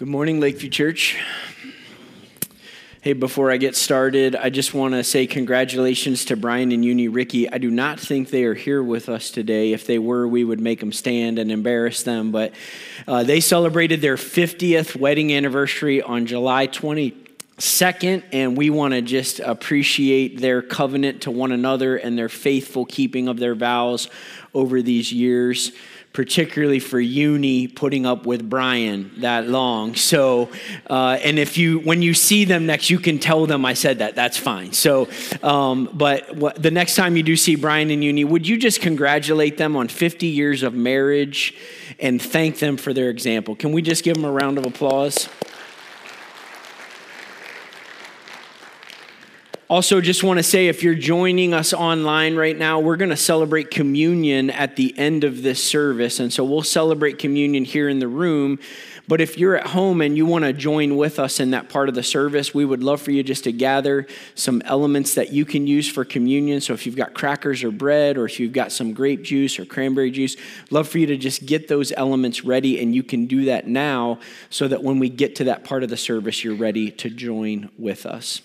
Good morning, Lakeview Church. Hey, before I get started, I just want to say congratulations to Brian and Uni Ricky. I do not think they are here with us today. If they were, we would make them stand and embarrass them. But uh, they celebrated their 50th wedding anniversary on July 22nd, and we want to just appreciate their covenant to one another and their faithful keeping of their vows over these years particularly for uni putting up with Brian that long. So, uh, and if you, when you see them next, you can tell them I said that. That's fine. So, um, but what, the next time you do see Brian and uni, would you just congratulate them on 50 years of marriage and thank them for their example? Can we just give them a round of applause? Also, just want to say if you're joining us online right now, we're going to celebrate communion at the end of this service. And so we'll celebrate communion here in the room. But if you're at home and you want to join with us in that part of the service, we would love for you just to gather some elements that you can use for communion. So if you've got crackers or bread, or if you've got some grape juice or cranberry juice, love for you to just get those elements ready. And you can do that now so that when we get to that part of the service, you're ready to join with us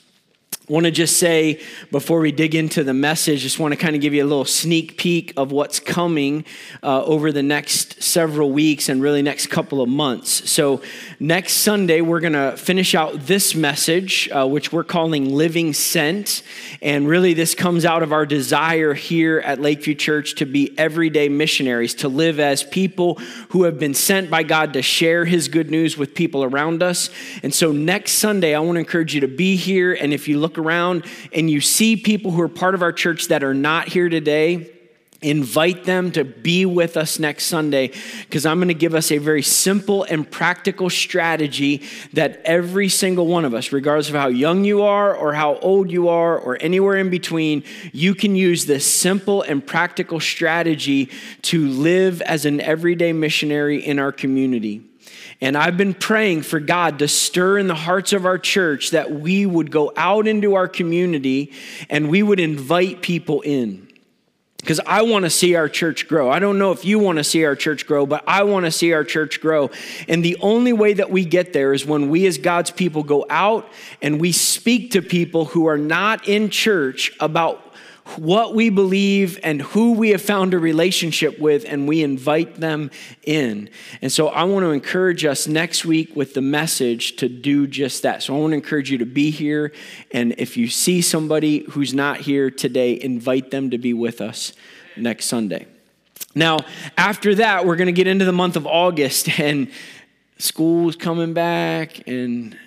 want to just say before we dig into the message just want to kind of give you a little sneak peek of what's coming uh, over the next several weeks and really next couple of months. So next sunday we're going to finish out this message uh, which we're calling living sent. And really this comes out of our desire here at lakeview church to be everyday missionaries to live as people who have been sent by god to share his good news with people around us. And so next sunday i want to encourage you to be here. And if you look look around and you see people who are part of our church that are not here today, invite them to be with us next Sunday because I'm going to give us a very simple and practical strategy that every single one of us, regardless of how young you are or how old you are or anywhere in between, you can use this simple and practical strategy to live as an everyday missionary in our community. And I've been praying for God to stir in the hearts of our church that we would go out into our community and we would invite people in. Because I want to see our church grow. I don't know if you want to see our church grow, but I want to see our church grow. And the only way that we get there is when we, as God's people, go out and we speak to people who are not in church about what we believe and who we have found a relationship with, and we invite them in. And so I want to encourage us next week with the message to do just that. So I want to encourage you to be here. And if you see somebody who's not here today, invite them to be with us next Sunday. Now, after that, we're going to get into the month of August, and school's coming back, and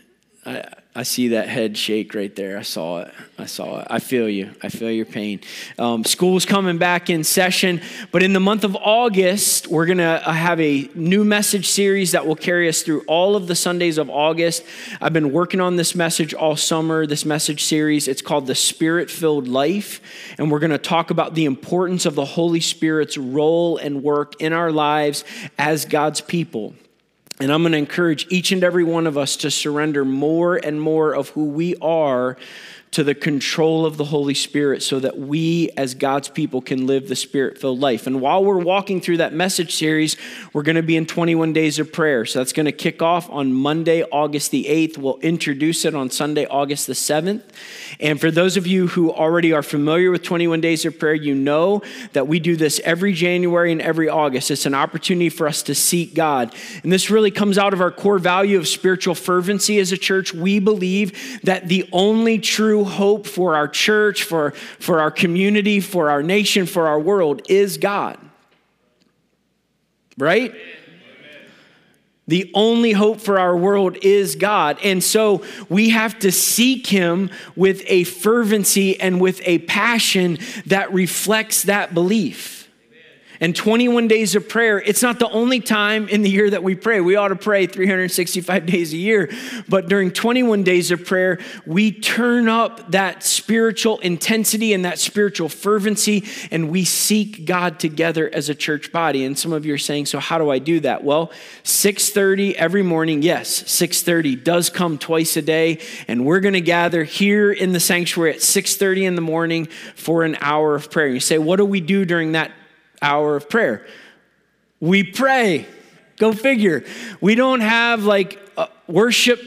I, I see that head shake right there. I saw it. I saw it. I feel you. I feel your pain. Um, school's coming back in session, but in the month of August, we're going to uh, have a new message series that will carry us through all of the Sundays of August. I've been working on this message all summer, this message series. It's called The Spirit Filled Life, and we're going to talk about the importance of the Holy Spirit's role and work in our lives as God's people. And I'm going to encourage each and every one of us to surrender more and more of who we are to the control of the Holy Spirit so that we, as God's people, can live the Spirit filled life. And while we're walking through that message series, we're going to be in 21 days of prayer. So that's going to kick off on Monday, August the 8th. We'll introduce it on Sunday, August the 7th. And for those of you who already are familiar with 21 days of prayer, you know that we do this every January and every August. It's an opportunity for us to seek God. And this really comes out of our core value of spiritual fervency as a church. We believe that the only true hope for our church, for, for our community, for our nation, for our world is God. Right? The only hope for our world is God. And so we have to seek Him with a fervency and with a passion that reflects that belief and 21 days of prayer, it's not the only time in the year that we pray. We ought to pray 365 days a year. But during 21 days of prayer, we turn up that spiritual intensity and that spiritual fervency, and we seek God together as a church body. And some of you are saying, so how do I do that? Well, 6:30 every morning, yes, 6:30 does come twice a day, and we're going to gather here in the sanctuary at 6:30 in the morning for an hour of prayer. You say, what do we do during that hour of prayer. We pray. Go figure. We don't have like worship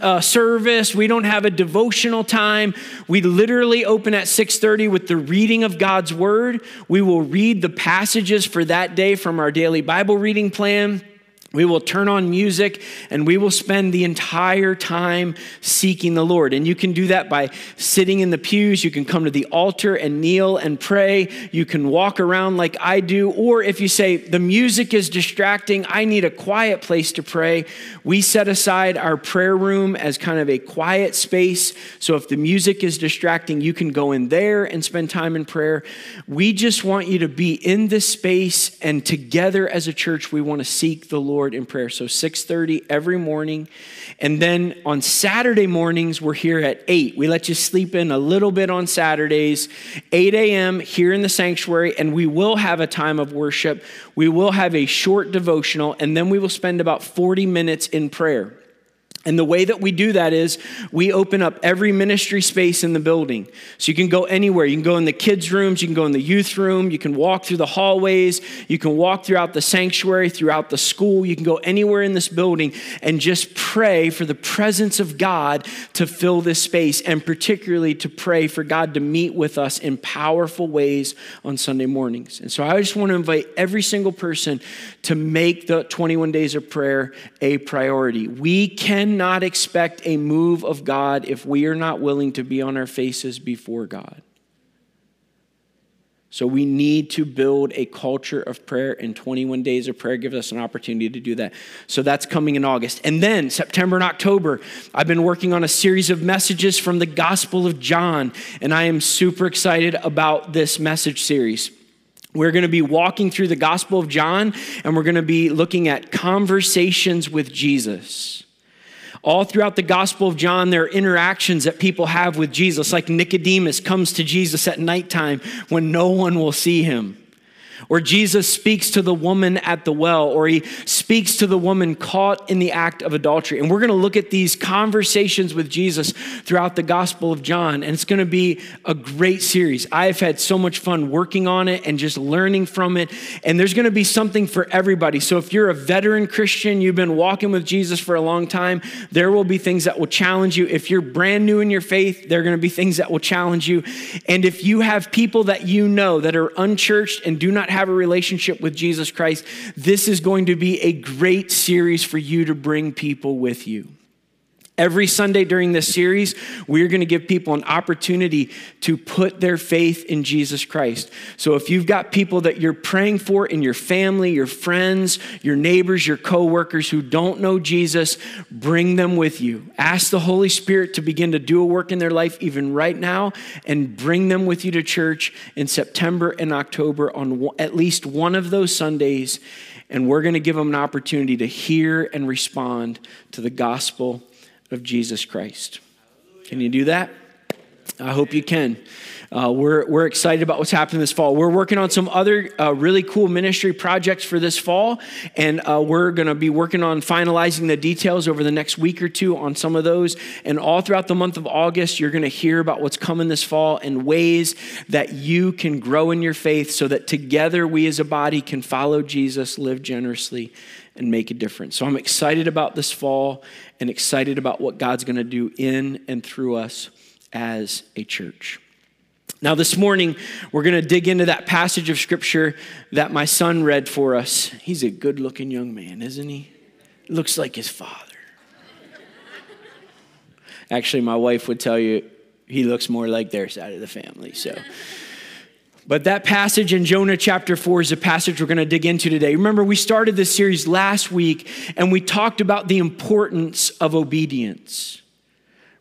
uh, service. We don't have a devotional time. We literally open at 6:30 with the reading of God's word. We will read the passages for that day from our daily Bible reading plan. We will turn on music and we will spend the entire time seeking the Lord. And you can do that by sitting in the pews. You can come to the altar and kneel and pray. You can walk around like I do. Or if you say, the music is distracting, I need a quiet place to pray, we set aside our prayer room as kind of a quiet space. So if the music is distracting, you can go in there and spend time in prayer. We just want you to be in this space and together as a church, we want to seek the Lord Lord in prayer. So 6:30 every morning. And then on Saturday mornings, we're here at 8. We let you sleep in a little bit on Saturdays, 8 a.m. here in the sanctuary, and we will have a time of worship. We will have a short devotional, and then we will spend about 40 minutes in prayer. And the way that we do that is we open up every ministry space in the building. So you can go anywhere. You can go in the kids' rooms, you can go in the youth room, you can walk through the hallways, you can walk throughout the sanctuary, throughout the school. You can go anywhere in this building and just pray for the presence of God to fill this space, and particularly to pray for God to meet with us in powerful ways on Sunday mornings. And so I just want to invite every single person to make the 21 days of prayer a priority. We can cannot expect a move of God if we are not willing to be on our faces before God. So we need to build a culture of prayer, and 21 days of prayer gives us an opportunity to do that. So that's coming in August. And then September and October, I've been working on a series of messages from the Gospel of John, and I am super excited about this message series. We're going to be walking through the Gospel of John, and we're going to be looking at conversations with Jesus. All throughout the Gospel of John, there are interactions that people have with Jesus, like Nicodemus comes to Jesus at nighttime when no one will see him or Jesus speaks to the woman at the well, or he speaks to the woman caught in the act of adultery. And we're going to look at these conversations with Jesus throughout the Gospel of John, and it's going to be a great series. I've had so much fun working on it and just learning from it, and there's going to be something for everybody. So if you're a veteran Christian, you've been walking with Jesus for a long time, there will be things that will challenge you. If you're brand new in your faith, there are going to be things that will challenge you. And if you have people that you know that are unchurched and do not have have a relationship with Jesus Christ, this is going to be a great series for you to bring people with you. Every Sunday during this series, we're going to give people an opportunity to put their faith in Jesus Christ. So if you've got people that you're praying for in your family, your friends, your neighbors, your coworkers who don't know Jesus, bring them with you. Ask the Holy Spirit to begin to do a work in their life even right now and bring them with you to church in September and October on at least one of those Sundays. And we're going to give them an opportunity to hear and respond to the gospel of Jesus Christ. Can you do that? I hope you can. Uh, we're, we're excited about what's happening this fall. We're working on some other uh, really cool ministry projects for this fall, and uh, we're going to be working on finalizing the details over the next week or two on some of those. And all throughout the month of August, you're going to hear about what's coming this fall and ways that you can grow in your faith so that together we as a body can follow Jesus, live generously, and make a difference. So I'm excited about this fall and excited about what God's going to do in and through us as a church. Now, this morning, we're going to dig into that passage of scripture that my son read for us. He's a good looking young man, isn't he? Looks like his father. Actually, my wife would tell you he looks more like their side of the family. So, but that passage in Jonah chapter 4 is a passage we're going to dig into today. Remember, we started this series last week and we talked about the importance of obedience,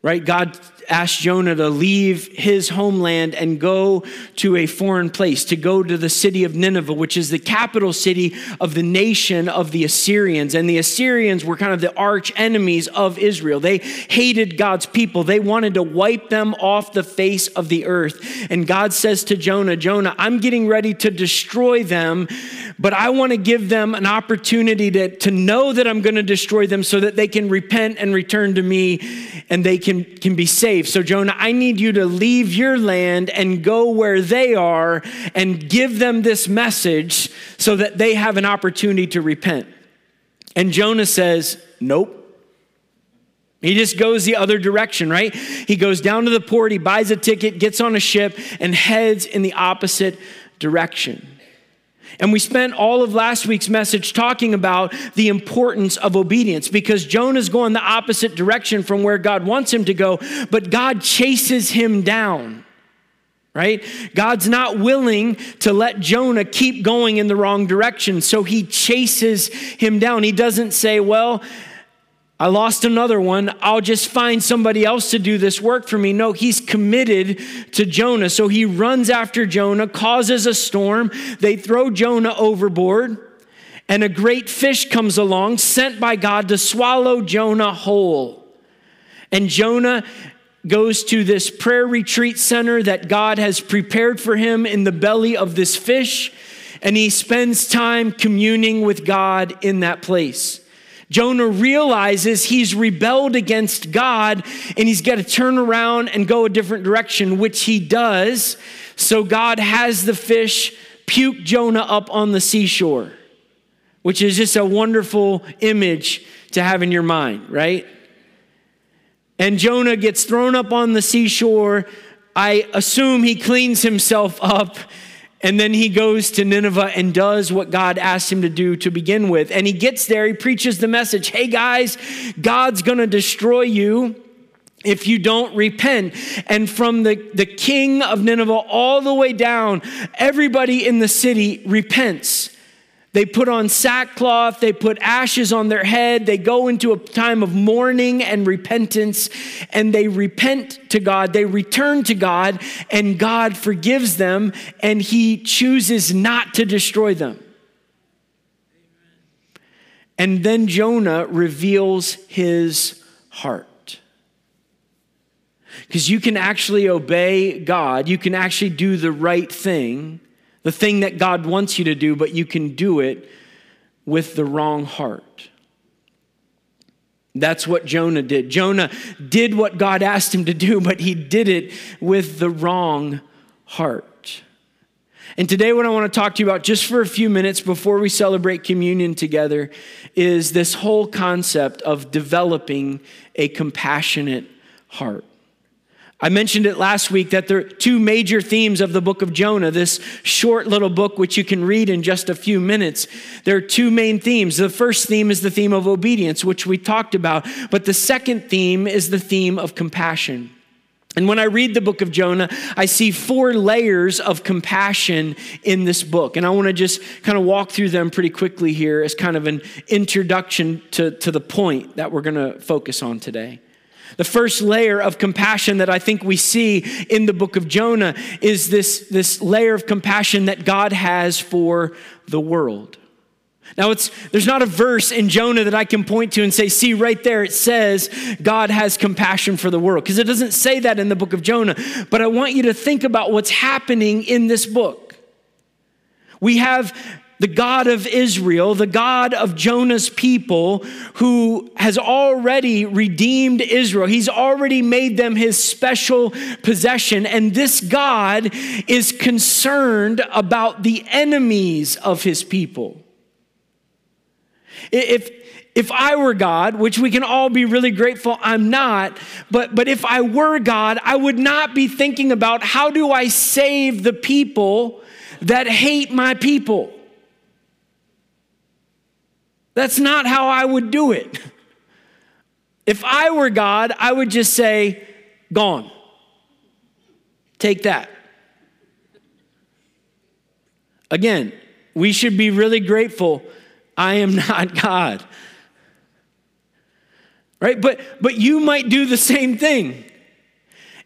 right? God asked Jonah to leave his homeland and go to a foreign place, to go to the city of Nineveh, which is the capital city of the nation of the Assyrians. And the Assyrians were kind of the arch enemies of Israel. They hated God's people, they wanted to wipe them off the face of the earth. And God says to Jonah, Jonah, I'm getting ready to destroy them, but I want to give them an opportunity to, to know that I'm going to destroy them so that they can repent and return to me and they can, can be saved saved. So, Jonah, I need you to leave your land and go where they are and give them this message so that they have an opportunity to repent. And Jonah says, Nope. He just goes the other direction, right? He goes down to the port, he buys a ticket, gets on a ship, and heads in the opposite direction. And we spent all of last week's message talking about the importance of obedience because Jonah's going the opposite direction from where God wants him to go, but God chases him down. Right? God's not willing to let Jonah keep going in the wrong direction, so he chases him down. He doesn't say, Well, I lost another one. I'll just find somebody else to do this work for me. No, he's committed to Jonah. So he runs after Jonah, causes a storm. They throw Jonah overboard, and a great fish comes along, sent by God to swallow Jonah whole. And Jonah goes to this prayer retreat center that God has prepared for him in the belly of this fish, and he spends time communing with God in that place. Jonah realizes he's rebelled against God and he's got to turn around and go a different direction, which he does. So God has the fish puke Jonah up on the seashore, which is just a wonderful image to have in your mind, right? And Jonah gets thrown up on the seashore. I assume he cleans himself up and then he goes to Nineveh and does what God asked him to do to begin with. And he gets there, he preaches the message hey guys, God's gonna destroy you if you don't repent. And from the, the king of Nineveh all the way down, everybody in the city repents. They put on sackcloth, they put ashes on their head, they go into a time of mourning and repentance, and they repent to God, they return to God, and God forgives them, and He chooses not to destroy them. And then Jonah reveals his heart. Because you can actually obey God, you can actually do the right thing the thing that God wants you to do, but you can do it with the wrong heart. That's what Jonah did. Jonah did what God asked him to do, but he did it with the wrong heart. And today, what I want to talk to you about just for a few minutes before we celebrate communion together is this whole concept of developing a compassionate heart. I mentioned it last week that there are two major themes of the book of Jonah, this short little book, which you can read in just a few minutes. There are two main themes. The first theme is the theme of obedience, which we talked about, but the second theme is the theme of compassion. And when I read the book of Jonah, I see four layers of compassion in this book. And I want to just kind of walk through them pretty quickly here as kind of an introduction to, to the point that we're going to focus on today. The first layer of compassion that I think we see in the book of Jonah is this, this layer of compassion that God has for the world. Now, it's, there's not a verse in Jonah that I can point to and say, see, right there it says God has compassion for the world, because it doesn't say that in the book of Jonah. But I want you to think about what's happening in this book. We have the God of Israel, the God of Jonah's people, who has already redeemed Israel. He's already made them his special possession. And this God is concerned about the enemies of his people. If, if I were God, which we can all be really grateful I'm not, but, but if I were God, I would not be thinking about how do I save the people that hate my people. That's not how I would do it. If I were God, I would just say, Gone. Take that. Again, we should be really grateful. I am not God. Right? But but you might do the same thing.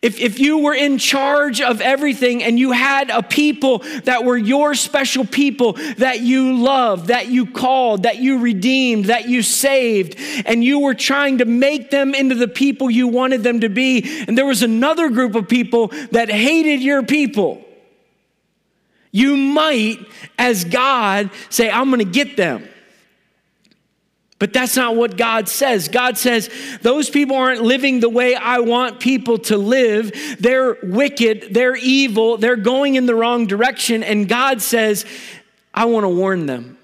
If, if you were in charge of everything and you had a people that were your special people that you loved, that you called, that you redeemed, that you saved, and you were trying to make them into the people you wanted them to be, and there was another group of people that hated your people, you might, as God, say, I'm gonna get them. But that's not what God says. God says, those people aren't living the way I want people to live. They're wicked, they're evil, they're going in the wrong direction. And God says, I want to warn them.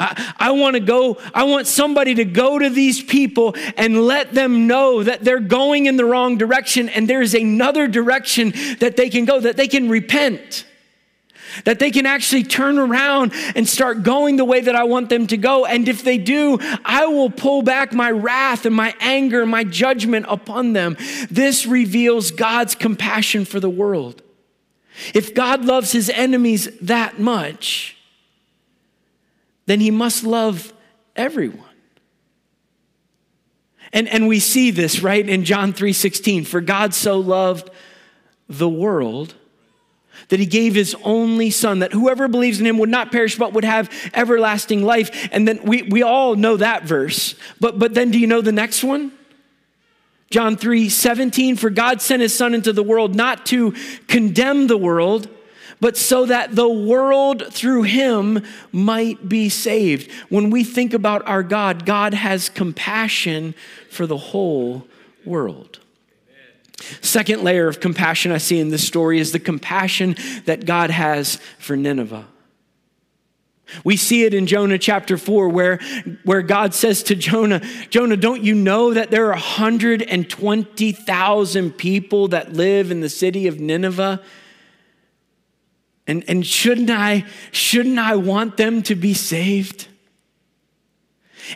I, I want to go, I want somebody to go to these people and let them know that they're going in the wrong direction and there's another direction that they can go, that they can repent. That they can actually turn around and start going the way that I want them to go. And if they do, I will pull back my wrath and my anger, my judgment upon them. This reveals God's compassion for the world. If God loves his enemies that much, then he must love everyone. And, and we see this right in John 3:16. For God so loved the world that he gave his only son, that whoever believes in him would not perish but would have everlasting life. And then we, we all know that verse. But, but then do you know the next one? John 3 17, for God sent his son into the world not to condemn the world, but so that the world through him might be saved. When we think about our God, God has compassion for the whole world. Second layer of compassion I see in this story is the compassion that God has for Nineveh. We see it in Jonah chapter 4 where, where God says to Jonah, Jonah, don't you know that there are 120,000 people that live in the city of Nineveh? And, and shouldn't, I, shouldn't I want them to be saved?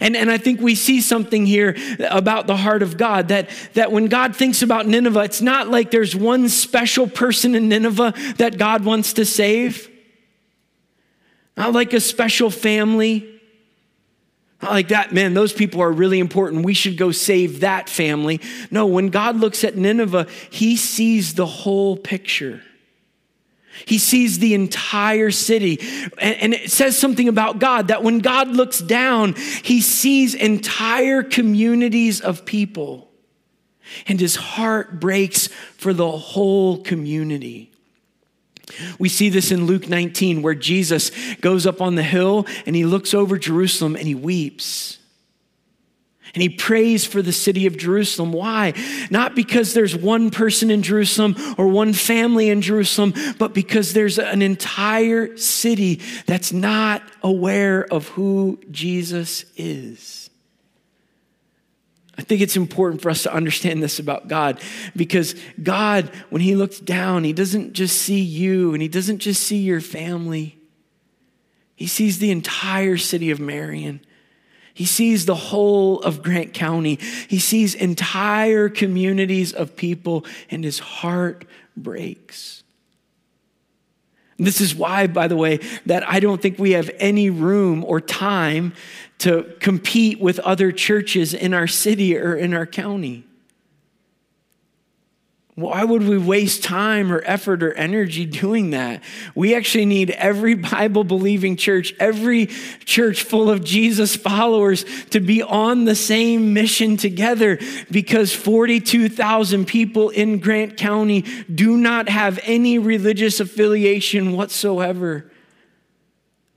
And, and I think we see something here about the heart of God that, that when God thinks about Nineveh, it's not like there's one special person in Nineveh that God wants to save. Not like a special family. Not like that, man, those people are really important. We should go save that family. No, when God looks at Nineveh, he sees the whole picture. He sees the entire city. And, it says something about God that when God looks down, he sees entire communities of people. And his heart breaks for the whole community. We see this in Luke 19, where Jesus goes up on the hill and he looks over Jerusalem and he weeps. And he prays for the city of Jerusalem. Why? Not because there's one person in Jerusalem or one family in Jerusalem, but because there's an entire city that's not aware of who Jesus is. I think it's important for us to understand this about God because God, when He looks down, He doesn't just see you and He doesn't just see your family, He sees the entire city of Marion. He sees the whole of Grant County. He sees entire communities of people, and his heart breaks. this is why, by the way, that I don't think we have any room or time to compete with other churches in our city or in our county. Why would we waste time or effort or energy doing that? We actually need every Bible believing church, every church full of Jesus followers to be on the same mission together because 42,000 people in Grant County do not have any religious affiliation whatsoever.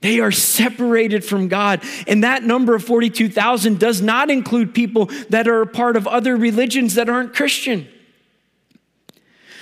They are separated from God. And that number of 42,000 does not include people that are a part of other religions that aren't Christian.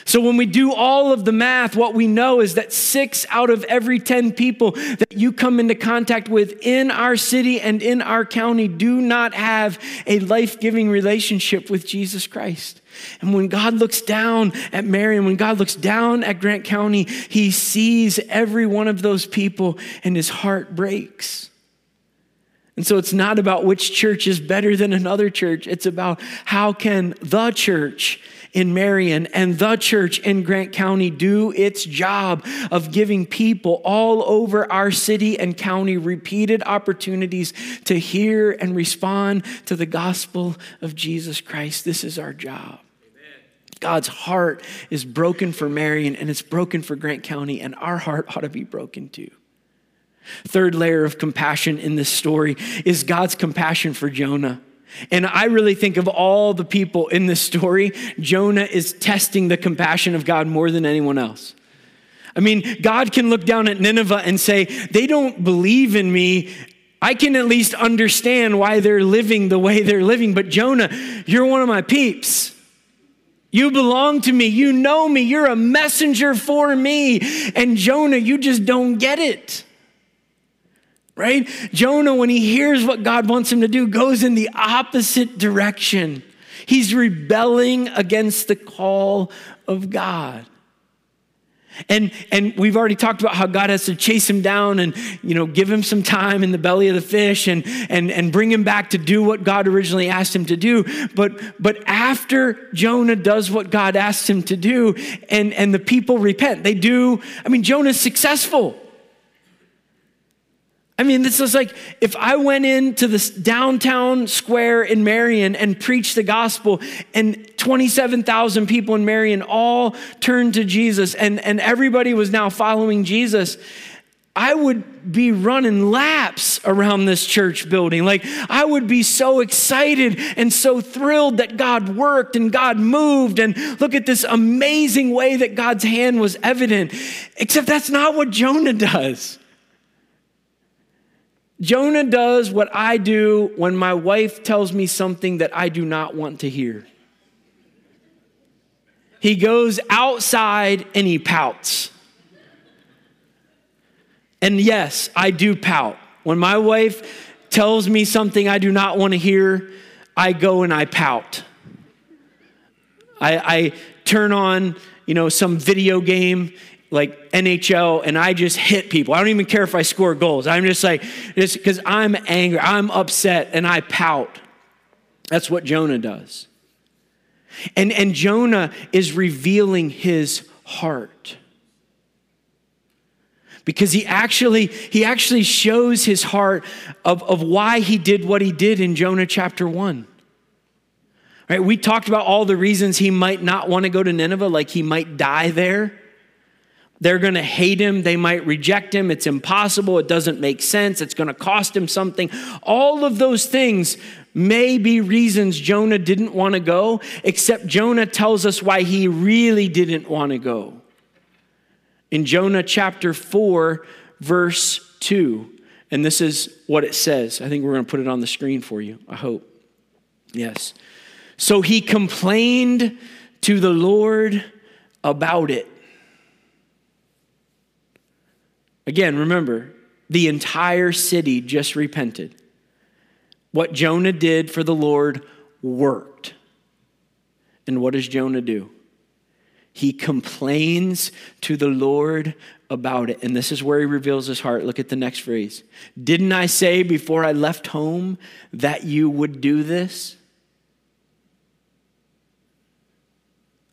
So when we do all of the math, what we know is that six out of every 10 people that you come into contact with in our city and in our county do not have a life giving relationship with Jesus Christ. And when God looks down at Marion, when God looks down at Grant County, he sees every one of those people and his heart breaks. And so it's not about which church is better than another church. It's about how can the church in Marion and the church in Grant County do its job of giving people all over our city and county repeated opportunities to hear and respond to the gospel of Jesus Christ. This is our job. God's heart is broken for Marion and it's broken for Grant County, and our heart ought to be broken too. Third layer of compassion in this story is God's compassion for Jonah. And I really think of all the people in this story, Jonah is testing the compassion of God more than anyone else. I mean, God can look down at Nineveh and say, they don't believe in me. I can at least understand why they're living the way they're living. But Jonah, you're one of my peeps. You belong to me. You know me. You're a messenger for me. And Jonah, you just don't get it. Right? Jonah, when he hears what God wants him to do, goes in the opposite direction. He's rebelling against the call of God. And, and we've already talked about how God has to chase him down and you know give him some time in the belly of the fish and, and, and bring him back to do what God originally asked him to do. But, but after Jonah does what God asked him to do and, and the people repent, they do, I mean, Jonah's successful. I mean, this is like if I went into this downtown square in Marion and preached the gospel, and 27,000 people in Marion all turned to Jesus, and, and everybody was now following Jesus. I would be running laps around this church building. Like, I would be so excited and so thrilled that God worked and God moved. And look at this amazing way that God's hand was evident. Except that's not what Jonah does. Jonah does what I do when my wife tells me something that I do not want to hear. He goes outside and he pouts. And yes, I do pout. When my wife tells me something I do not want to hear, I go and I pout. I, I turn on, you know, some video game like NHL and I just hit people. I don't even care if I score goals. I'm just like, just because I'm angry, I'm upset, and I pout. That's what Jonah does. And, and Jonah is revealing his heart. Because he actually, he actually shows his heart of, of why he did what he did in Jonah chapter 1. Right? We talked about all the reasons he might not want to go to Nineveh, like he might die there. They're going to hate him. They might reject him. It's impossible. It doesn't make sense. It's going to cost him something. All of those things may be reasons Jonah didn't want to go, except Jonah tells us why he really didn't want to go. In Jonah chapter 4, verse 2, and this is what it says. I think we're going to put it on the screen for you. I hope. Yes. So he complained to the Lord about it. Again, remember, the entire city just repented. What Jonah did for the Lord worked. And what does Jonah do? He complains to the Lord about it. And this is where he reveals his heart. Look at the next phrase. Didn't I say before I left home that you would do this?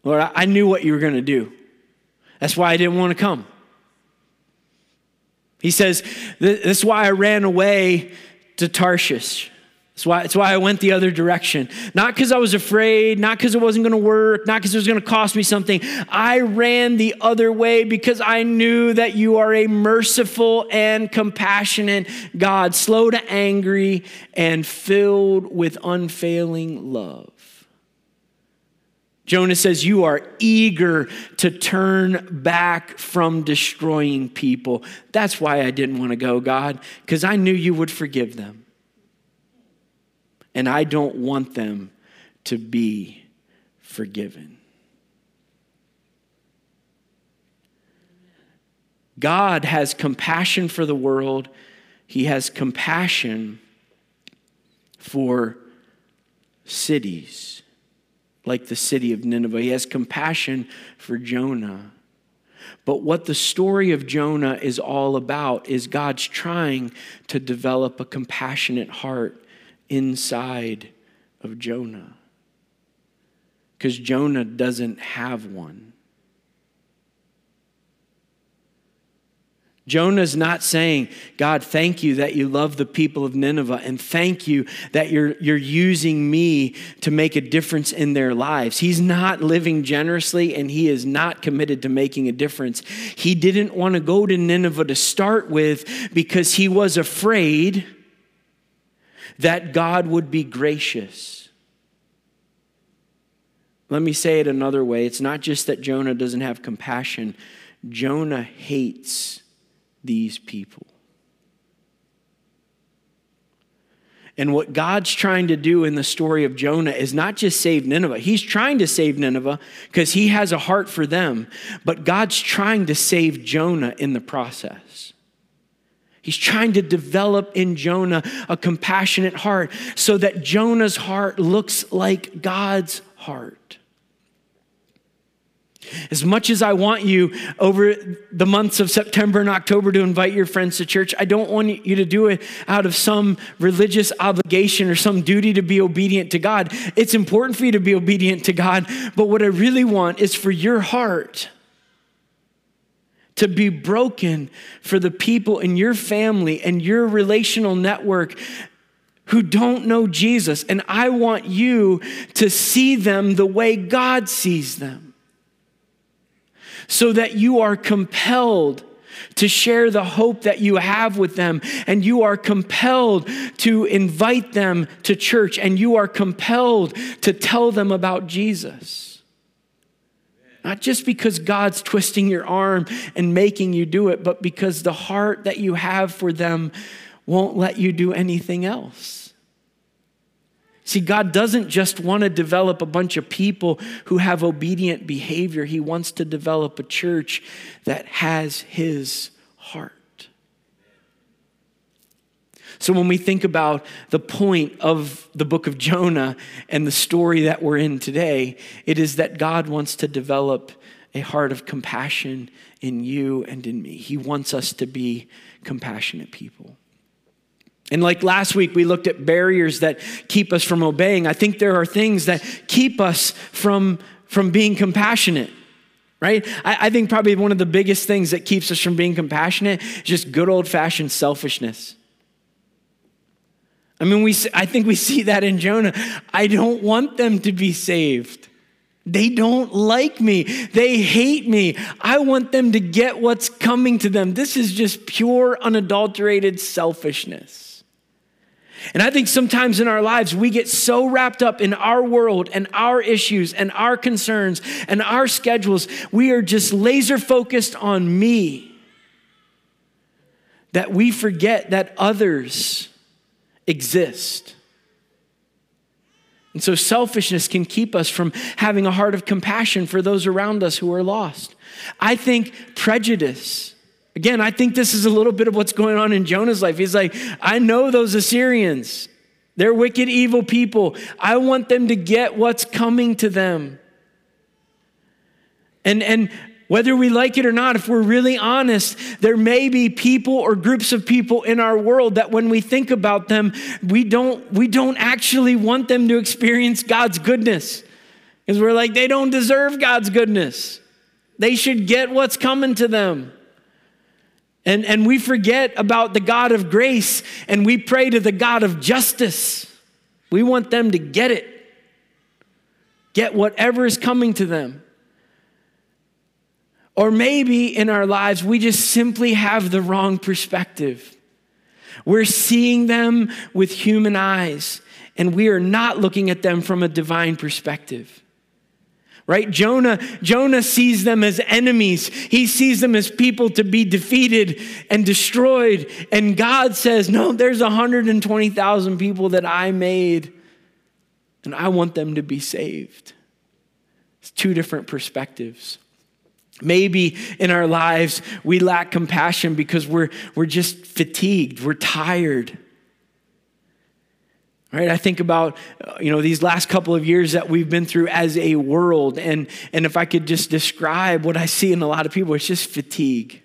Lord, I knew what you were going to do. That's why I didn't want to come. He says, This is why I ran away to Tarshish. That's why, that's why I went the other direction. Not because I was afraid, not because it wasn't going to work, not because it was going to cost me something. I ran the other way because I knew that you are a merciful and compassionate God, slow to angry and filled with unfailing love. Jonah says, You are eager to turn back from destroying people. That's why I didn't want to go, God, because I knew you would forgive them. And I don't want them to be forgiven. God has compassion for the world, He has compassion for cities like the city of Nineveh. He has compassion for Jonah. But what the story of Jonah is all about is God's trying to develop a compassionate heart inside of Jonah. Because Jonah doesn't have one. Jonah's not saying, God, thank you that you love the people of Nineveh, and thank you that you're, you're using me to make a difference in their lives. He's not living generously, and he is not committed to making a difference. He didn't want to go to Nineveh to start with because he was afraid that God would be gracious. Let me say it another way it's not just that Jonah doesn't have compassion, Jonah hates these people. And what God's trying to do in the story of Jonah is not just save Nineveh. He's trying to save Nineveh because he has a heart for them, but God's trying to save Jonah in the process. He's trying to develop in Jonah a compassionate heart so that Jonah's heart looks like God's heart. As much as I want you over the months of September and October to invite your friends to church, I don't want you to do it out of some religious obligation or some duty to be obedient to God. It's important for you to be obedient to God, but what I really want is for your heart to be broken for the people in your family and your relational network who don't know Jesus. And I want you to see them the way God sees them so that you are compelled to share the hope that you have with them, and you are compelled to invite them to church, and you are compelled to tell them about Jesus. Not just because God's twisting your arm and making you do it, but because the heart that you have for them won't let you do anything else. See, God doesn't just want to develop a bunch of people who have obedient behavior. He wants to develop a church that has His heart. So when we think about the point of the book of Jonah and the story that we're in today, it is that God wants to develop a heart of compassion in you and in me. He wants us to be compassionate people. And like last week, we looked at barriers that keep us from obeying. I think there are things that keep us from, from being compassionate right? I, I, think probably one of the biggest things that keeps us from being compassionate is just good old fashioned selfishness. I mean, we, I think we see that in Jonah. I don't want them to be saved. They don't like me. They hate me. I want them to get what's coming to them. This is just pure, unadulterated selfishness. And I think sometimes in our lives, we get so wrapped up in our world and our issues and our concerns and our schedules, we are just laser focused on me that we forget that others exist. And so selfishness can keep us from having a heart of compassion for those around us who are lost. I think prejudice. Again, I think this is a little bit of what's going on in Jonah's life. He's like, I know those Assyrians. They're wicked, evil people. I want them to get what's coming to them. And, and whether we like it or not, if we're really honest, there may be people or groups of people in our world that when we think about them, we don't, we don't actually want them to experience God's goodness. Because we're like, they don't deserve God's goodness. They should get what's coming to them. And, and we forget about the God of grace and we pray to the God of justice. We want them to get it, get whatever is coming to them. Or maybe in our lives, we just simply have the wrong perspective. We're seeing them with human eyes, and we are not looking at them from a divine perspective. Right? Jonah, Jonah sees them as enemies. He sees them as people to be defeated and destroyed. And God says, No, there's 120,000 people that I made, and I want them to be saved. It's two different perspectives. Maybe in our lives we lack compassion because we're, we're just fatigued, we're tired. Right? I think about uh, you know these last couple of years that we've been through as a world and and if I could just describe what I see in a lot of people it's just fatigue.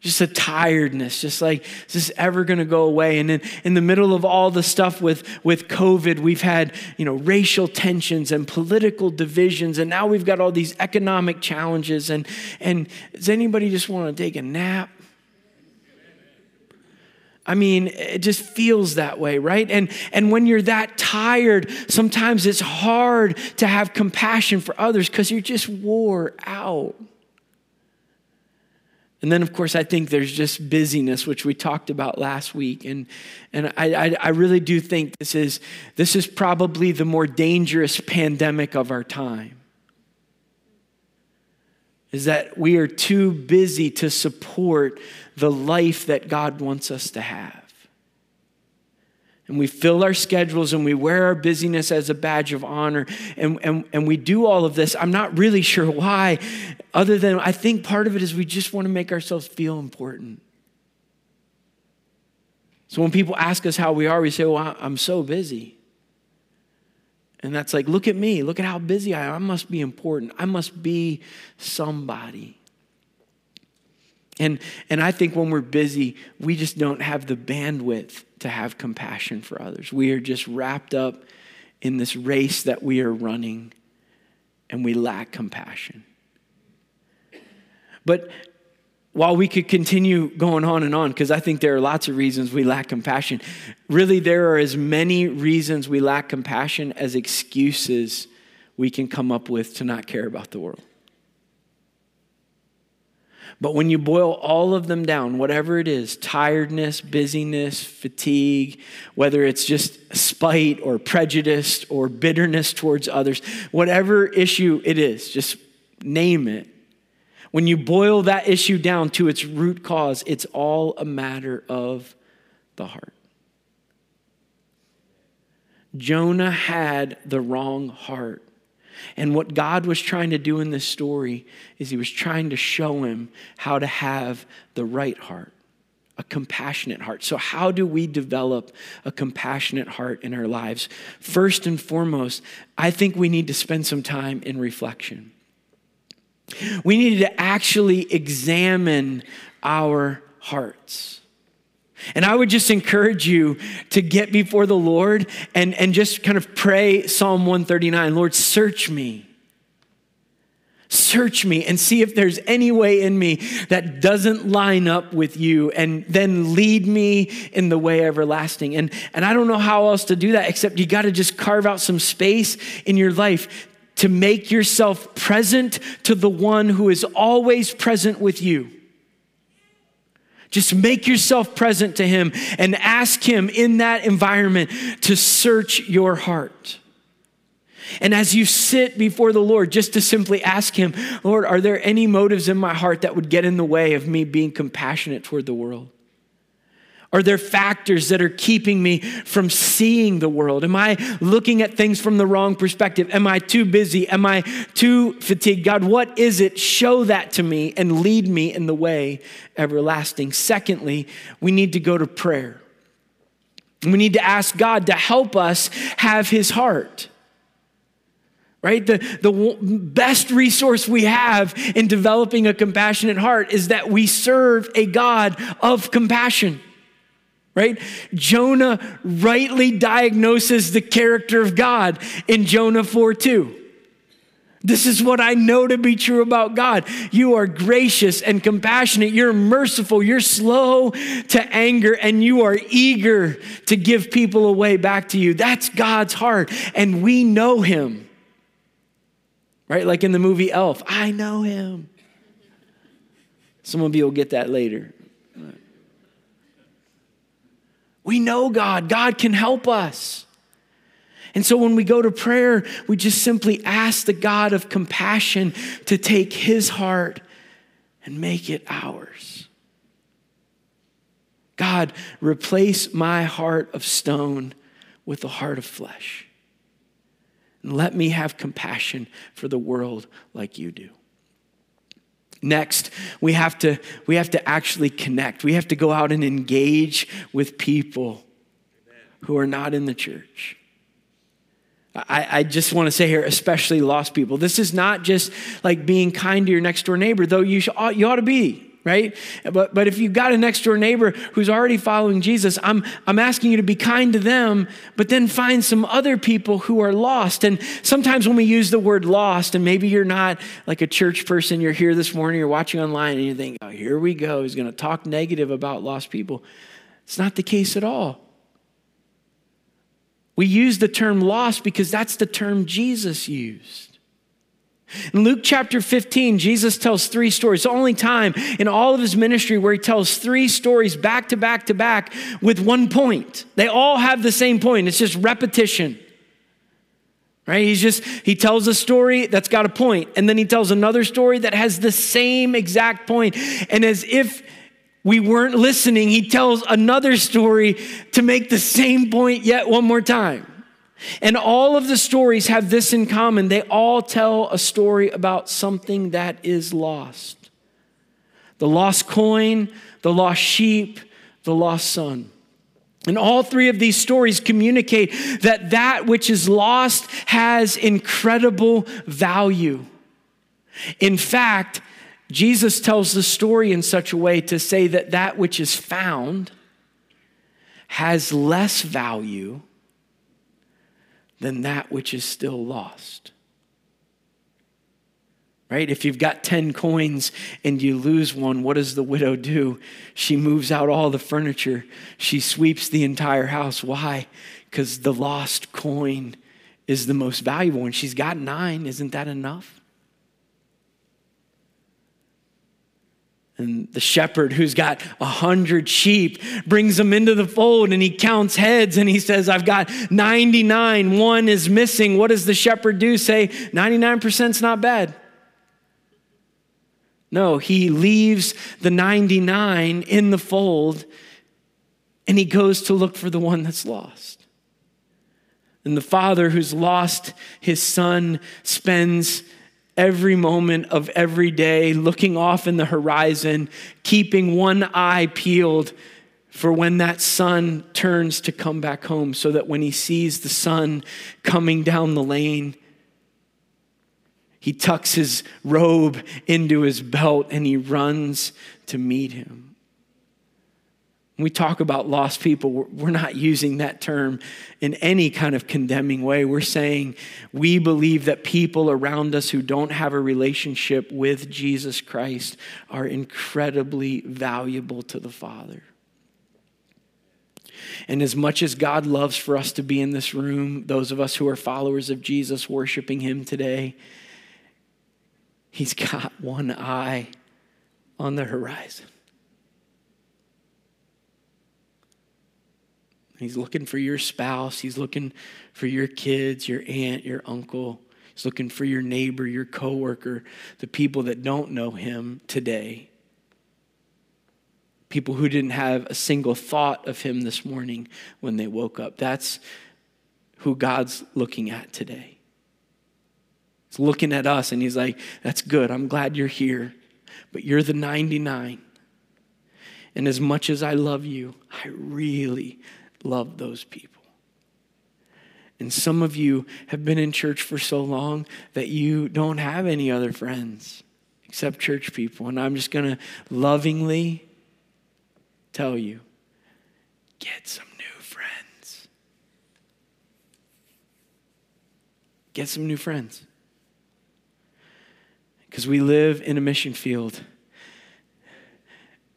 Just a tiredness just like is this ever going to go away? And in, in the middle of all the stuff with with covid we've had you know racial tensions and political divisions and now we've got all these economic challenges and and does anybody just want to take a nap I mean, it just feels that way, right? And, and when you're that tired, sometimes it's hard to have compassion for others because you're just wore out. And then, of course, I think there's just busyness, which we talked about last week. And, and I, I, I, really do think this is, this is probably the more dangerous pandemic of our time. Is that we are too busy to support the life that God wants us to have and we fill our schedules and we wear our busyness as a badge of honor and, and, and we do all of this. I'm not really sure why, other than I think part of it is we just want to make ourselves feel important. So when people ask us how we are, we say, Well, I'm so busy. And that's like, look at me. Look at how busy I am. I must be important. I must be somebody. And, and I think when we're busy, we just don't have the bandwidth to have compassion for others. We are just wrapped up in this race that we are running, and we lack compassion. But while we could continue going on and on, because I think there are lots of reasons we lack compassion, really, there are as many reasons we lack compassion as excuses we can come up with to not care about the world. But when you boil all of them down, whatever it is tiredness, busyness, fatigue, whether it's just spite or prejudice or bitterness towards others, whatever issue it is, just name it when you boil that issue down to its root cause, it's all a matter of the heart. Jonah had the wrong heart. And what God was trying to do in this story is he was trying to show him how to have the right heart, a compassionate heart. So, how do we develop a compassionate heart in our lives? First and foremost, I think we need to spend some time in reflection. We need to actually examine our hearts. And I would just encourage you to get before the Lord and, and just kind of pray Psalm 139 Lord, search me. Search me and see if there's any way in me that doesn't line up with you, and then lead me in the way everlasting. And, and I don't know how else to do that except you got to just carve out some space in your life to make yourself present to the one who is always present with you. Just make yourself present to him and ask him in that environment to search your heart. And as you sit before the Lord, just to simply ask him, Lord, are there any motives in my heart that would get in the way of me being compassionate toward the world? Are there factors that are keeping me from seeing the world? Am I looking at things from the wrong perspective? Am I too busy? Am I too fatigued? God, what is it? Show that to me and lead me in the way everlasting. Secondly, we need to go to prayer. We need to ask God to help us have his heart. Right? The, the best resource we have in developing a compassionate heart is that we serve a God of compassion right? Jonah rightly diagnoses the character of God in Jonah 4 2. This is what I know to be true about God. You are gracious and compassionate. You're merciful. You're slow to anger and you are eager to give people away back to you. That's God's heart. And we know him. Right? Like in the movie Elf, I know him. Some of you will get that later. We know God, God can help us. And so when we go to prayer, we just simply ask the God of compassion to take his heart and make it ours. God, replace my heart of stone with a heart of flesh. And let me have compassion for the world like you do. Next, we have to we have to actually connect. We have to go out and engage with people who are not in the church. I, I, just want to say here, especially lost people. This is not just like being kind to your next door neighbor, though you, should, you ought to be right? But, but if you've got a next door neighbor who's already following Jesus, I'm, I'm asking you to be kind to them, but then find some other people who are lost. And sometimes when we use the word lost, and maybe you're not like a church person, you're here this morning, you're watching online, and you think, oh, here we go. He's going to talk negative about lost people. It's not the case at all. We use the term lost because that's the term Jesus used. In Luke chapter 15, Jesus tells three stories. the only time in all of his ministry where he tells three stories back to back to back with one point. They all have the same point, it's just repetition. Right? He's just, he tells a story that's got a point, and then he tells another story that has the same exact point. And as if we weren't listening, he tells another story to make the same point yet one more time. And all of the stories have this in common they all tell a story about something that is lost the lost coin, the lost sheep, the lost son. And all three of these stories communicate that that which is lost has incredible value. In fact, Jesus tells the story in such a way to say that that which is found has less value than that which is still lost. Right? If you've got 10 coins and you lose one, what does the widow do? She moves out all the furniture. She sweeps the entire house. Why? Because the lost coin is the most valuable. And she's got nine. Isn't that enough? And the shepherd who's got a hundred sheep brings them into the fold and he counts heads and he says, I've got 99, one is missing. What does the shepherd do? Say, 99% is not bad. No, he leaves the 99 in the fold and he goes to look for the one that's lost. And the father who's lost his son spends every moment of every day, looking off in the horizon, keeping one eye peeled for when that son turns to come back home, so that when he sees the son coming down the lane, he tucks his robe into his belt and he runs to meet him. We talk about lost people, we're not using that term in any kind of condemning way. We're saying we believe that people around us who don't have a relationship with Jesus Christ are incredibly valuable to the Father. And as much as God loves for us to be in this room, those of us who are followers of Jesus worshiping Him today, He's got one eye on the horizon. He's looking for your spouse. He's looking for your kids, your aunt, your uncle. He's looking for your neighbor, your coworker, the people that don't know him today. People who didn't have a single thought of him this morning when they woke up. That's who God's looking at today. He's looking at us and he's like, That's good. I'm glad you're here. But you're the 99. And as much as I love you, I really love those people. And some of you have been in church for so long that you don't have any other friends except church people. And I'm just going to lovingly tell you get some new friends. Get some new friends. Because we live in a mission field.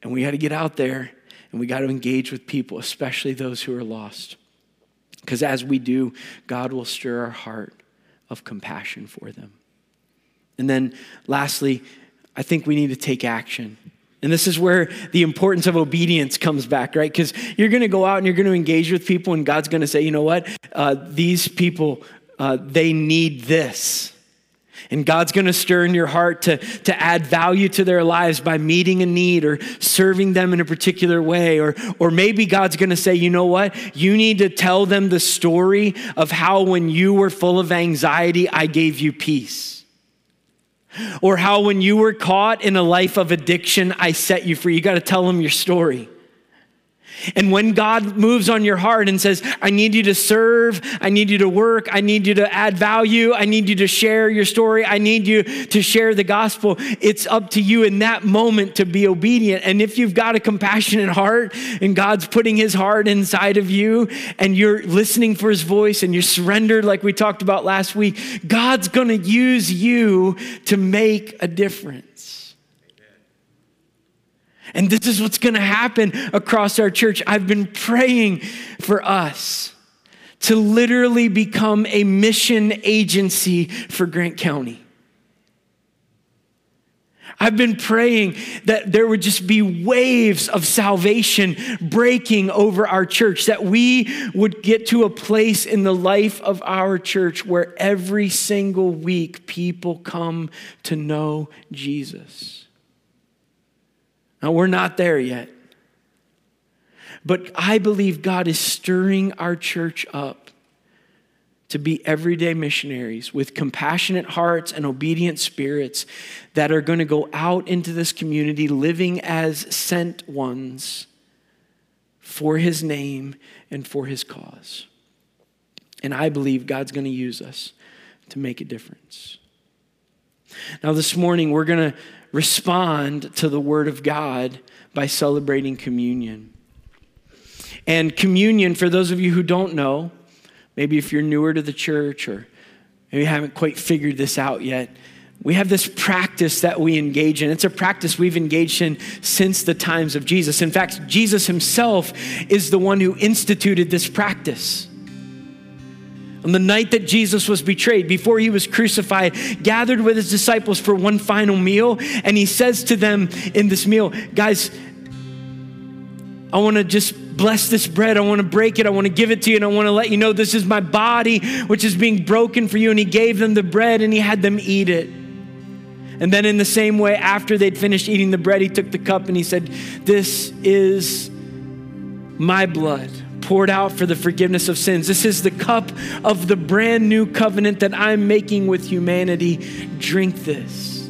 And we had to get out there and we got to engage with people, especially those who are lost. Because as we do, God will stir our heart of compassion for them. And then lastly, I think we need to take action. And this is where the importance of obedience comes back, right? Because you're going to go out and you're going to engage with people, and God's going to say, you know what? Uh, these people, uh, they need this. And God's going to stir in your heart to, to add value to their lives by meeting a need or serving them in a particular way. Or, or maybe God's going to say, you know what? You need to tell them the story of how when you were full of anxiety, I gave you peace. Or how when you were caught in a life of addiction, I set you free. You got to tell them your story. And when God moves on your heart and says, I need you to serve, I need you to work, I need you to add value, I need you to share your story, I need you to share the gospel, it's up to you in that moment to be obedient. And if you've got a compassionate heart and God's putting his heart inside of you and you're listening for his voice and you're surrendered, like we talked about last week, God's gonna use you to make a difference. And this is what's going to happen across our church. I've been praying for us to literally become a mission agency for Grant County. I've been praying that there would just be waves of salvation breaking over our church, that we would get to a place in the life of our church where every single week people come to know Jesus. Now, we're not there yet. But I believe God is stirring our church up to be everyday missionaries with compassionate hearts and obedient spirits that are going to go out into this community living as sent ones for his name and for his cause. And I believe God's going to use us to make a difference. Now, this morning, we're going to respond to the word of God by celebrating communion. And communion, for those of you who don't know, maybe if you're newer to the church or maybe haven't quite figured this out yet, we have this practice that we engage in. It's a practice we've engaged in since the times of Jesus. In fact, Jesus himself is the one who instituted this practice. On the night that Jesus was betrayed, before he was crucified, gathered with his disciples for one final meal, and he says to them in this meal, Guys, I want to just bless this bread. I want to break it. I want to give it to you. And I want to let you know this is my body, which is being broken for you. And he gave them the bread and he had them eat it. And then, in the same way, after they'd finished eating the bread, he took the cup and he said, This is my blood poured out for the forgiveness of sins. This is the cup of the brand new covenant that I'm making with humanity. Drink this.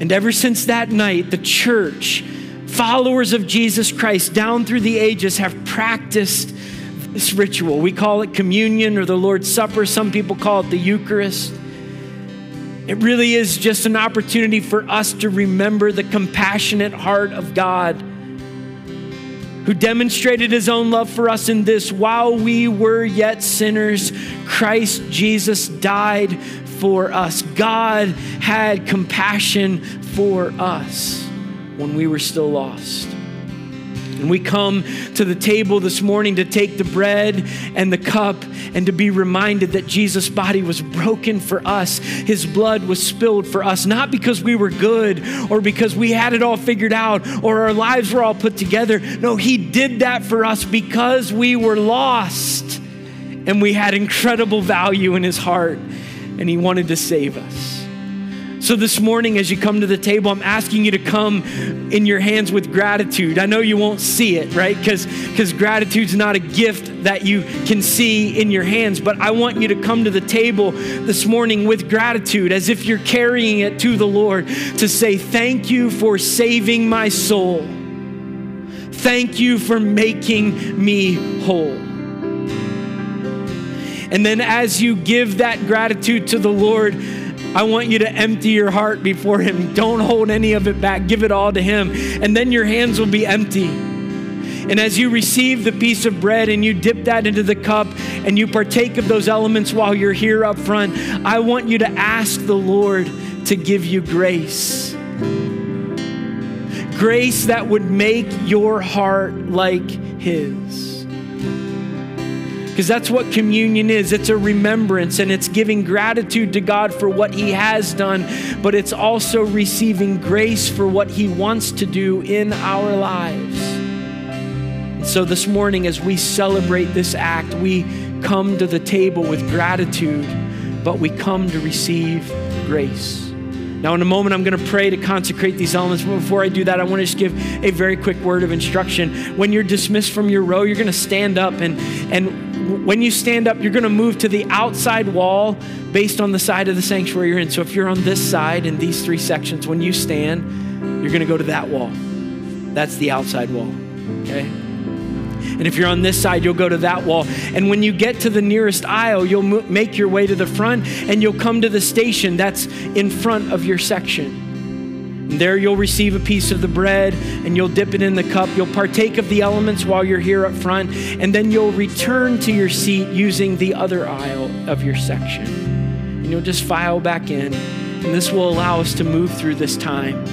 And ever since that night, the church, followers of Jesus Christ down through the ages, have practiced this ritual. We call it communion or the Lord's Supper. Some people call it the Eucharist. It really is just an opportunity for us to remember the compassionate heart of God who demonstrated his own love for us in this while we were yet sinners, Christ Jesus died for us. God had compassion for us when we were still lost. And we come to the table this morning to take the bread and the cup and to be reminded that Jesus' body was broken for us. His blood was spilled for us, not because we were good or because we had it all figured out or our lives were all put together. No, He did that for us because we were lost and we had incredible value in His heart and He wanted to save us. So, this morning, as you come to the table, I'm asking you to come in your hands with gratitude. I know you won't see it, right? Because because gratitude's not a gift that you can see in your hands, but I want you to come to the table this morning with gratitude as if you're carrying it to the Lord to say, Thank you for saving my soul. Thank you for making me whole. And then, as you give that gratitude to the Lord, I want you to empty your heart before Him. Don't hold any of it back. Give it all to Him. And then your hands will be empty. And as you receive the piece of bread and you dip that into the cup and you partake of those elements while you're here up front, I want you to ask the Lord to give you grace. Grace that would make your heart like His. Because that's what communion is it's a remembrance and it's giving gratitude to God for what He has done, but it's also receiving grace for what He wants to do in our lives. And so this morning, as we celebrate this act, we come to the table with gratitude, but we come to receive grace. Now, in a moment, I'm going to pray to consecrate these elements. But before I do that, I want to just give a very quick word of instruction. When you're dismissed from your row, you're going to stand up and, and when you stand up, you're going to move to the outside wall based on the side of the sanctuary you're in. So if you're on this side in these three sections, when you stand, you're going to go to that wall. That's the outside wall. Okay? And if you're on this side, you'll go to that wall. And when you get to the nearest aisle, you'll make your way to the front and you'll come to the station that's in front of your section. There you'll receive a piece of the bread and you'll dip it in the cup. You'll partake of the elements while you're here up front, and then you'll return to your seat using the other aisle of your section. And you'll just file back in, and this will allow us to move through this time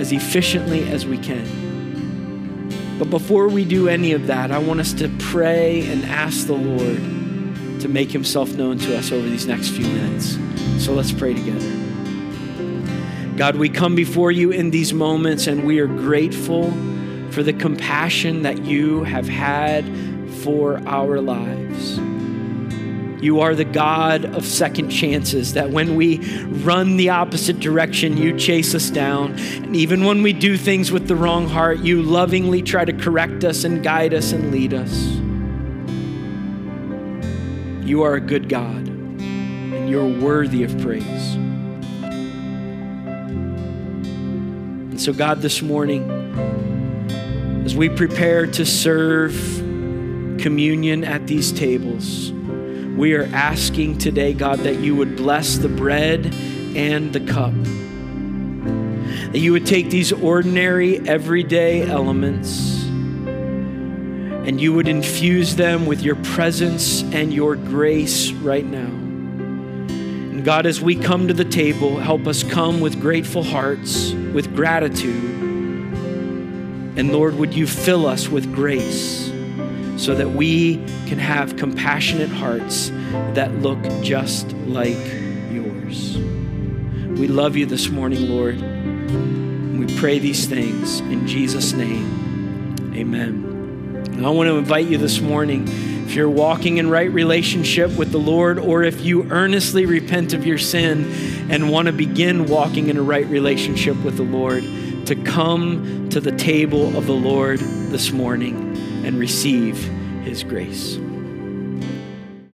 as efficiently as we can. But before we do any of that, I want us to pray and ask the Lord to make himself known to us over these next few minutes. So let's pray together. God, we come before you in these moments and we are grateful for the compassion that you have had for our lives. You are the God of second chances, that when we run the opposite direction, you chase us down. And even when we do things with the wrong heart, you lovingly try to correct us and guide us and lead us. You are a good God, and you're worthy of praise. So, God, this morning, as we prepare to serve communion at these tables, we are asking today, God, that you would bless the bread and the cup. That you would take these ordinary, everyday elements and you would infuse them with your presence and your grace right now. And God, as we come to the table, help us come with grateful hearts, with gratitude. And Lord, would you fill us with grace so that we can have compassionate hearts that look just like yours. We love you this morning, Lord. We pray these things in Jesus' name. Amen. And I want to invite you this morning, if you're walking in right relationship with the Lord, or if you earnestly repent of your sin and want to begin walking in a right relationship with the Lord, to come to the table of the Lord this morning and receive his grace.